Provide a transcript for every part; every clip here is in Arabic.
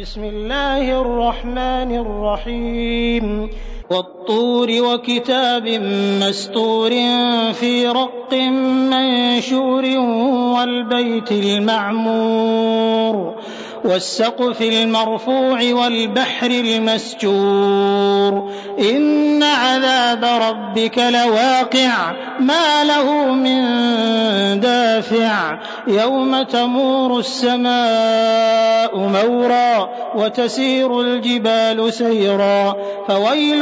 بسم الله الرحمن الرحيم. والطور وكتاب مستور في رق منشور والبيت المعمور. والسقف المرفوع والبحر المسجور. إن عذاب ربك لواقع ما له من دافع. يوم تمور السماء مورا وتسير الجبال سيرا. فويل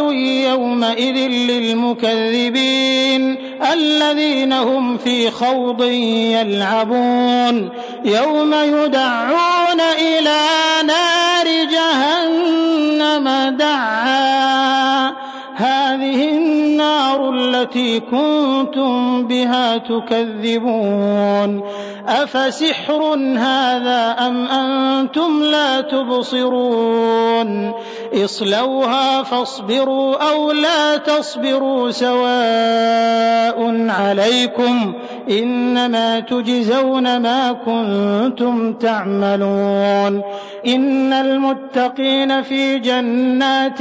يومئذ للمكذبين الذين هم في خوض يلعبون. يوم يدعون إلى نار جهنم دعا. هذه النار التي كنتم بها تكذبون. أفسحر هذا أم أنتم لا تبصرون؟ اصلوها فاصبروا أو لا تصبروا سواء عليكم إنما تجزون ما كنتم تعملون إن المتقين في جنات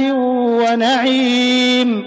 ونعيم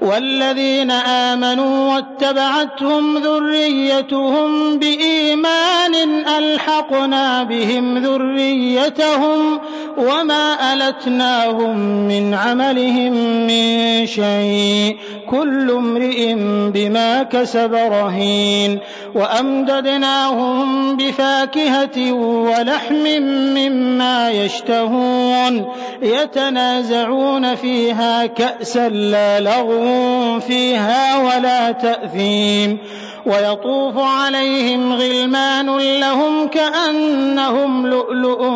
والذين آمنوا واتبعتهم ذريتهم بإيمان ألحقنا بهم ذريتهم وما ألتناهم من عملهم من شيء. كل امرئ بما كسب رهين وأمددناهم بفاكهة ولحم مما يشتهون يتنازعون فيها كأسا لا لغو فيها ولا تأثيم ويطوف عليهم غلمان لهم كأنهم لؤلؤ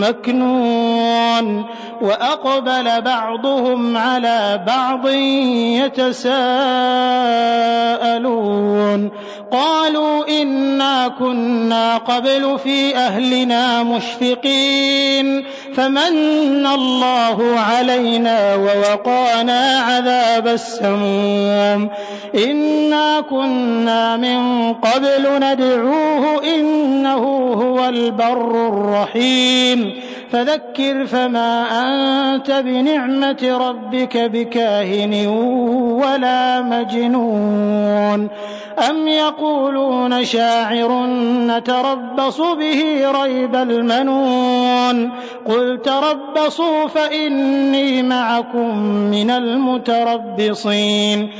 مكنون وأقبل بعضهم على بعض يتساءلون. قالوا إنا كنا قبل في أهلنا مشفقين. فمن الله علينا ووقانا عذاب السموم. إنا كنا من قبل ندعوه إنه هو البر الرحيم. فذكر فما أنت بنعمة ربك بكاهن ولا مجنون. أم يقولون شاعر نتربص به ريب المنون. قل تربصوا فإني معكم من المتربصين.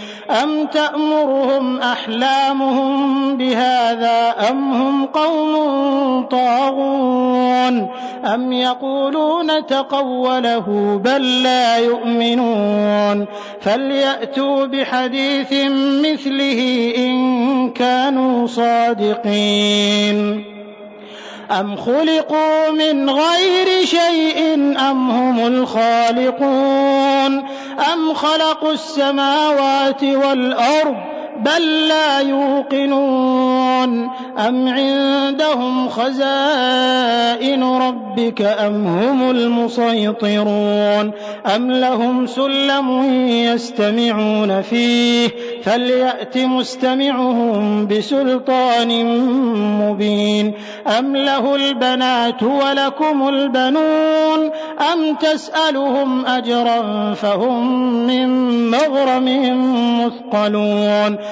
أم تأمرهم أحلامهم بهذا أم هم قوم طاغون؟ أم يقولون تقوله بل لا يؤمنون؟ فليأتوا بحديث مثله إن كانوا صادقين. أم خلقوا من غير شيء أم هم الخالقون أم خلقوا السماوات والأرض بل لا يوقنون. أم عندهم خزائن ربك أم هم المسيطرون؟ أم لهم سلم يستمعون فيه؟ فليأت مستمعهم بسلطان مبين. أم له البنات ولكم البنون؟ أم تسألهم أجرا فهم من مغرم مثقلون؟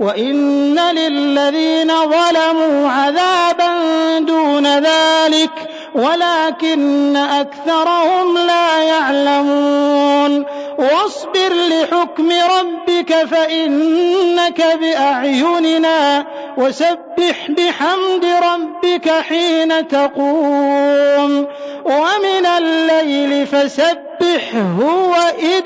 وإن للذين ظلموا عذابا دون ذلك ولكن أكثرهم لا يعلمون واصبر لحكم ربك فإنك بأعيننا وسبح بحمد ربك حين تقوم ومن الليل فسبحه وإدبار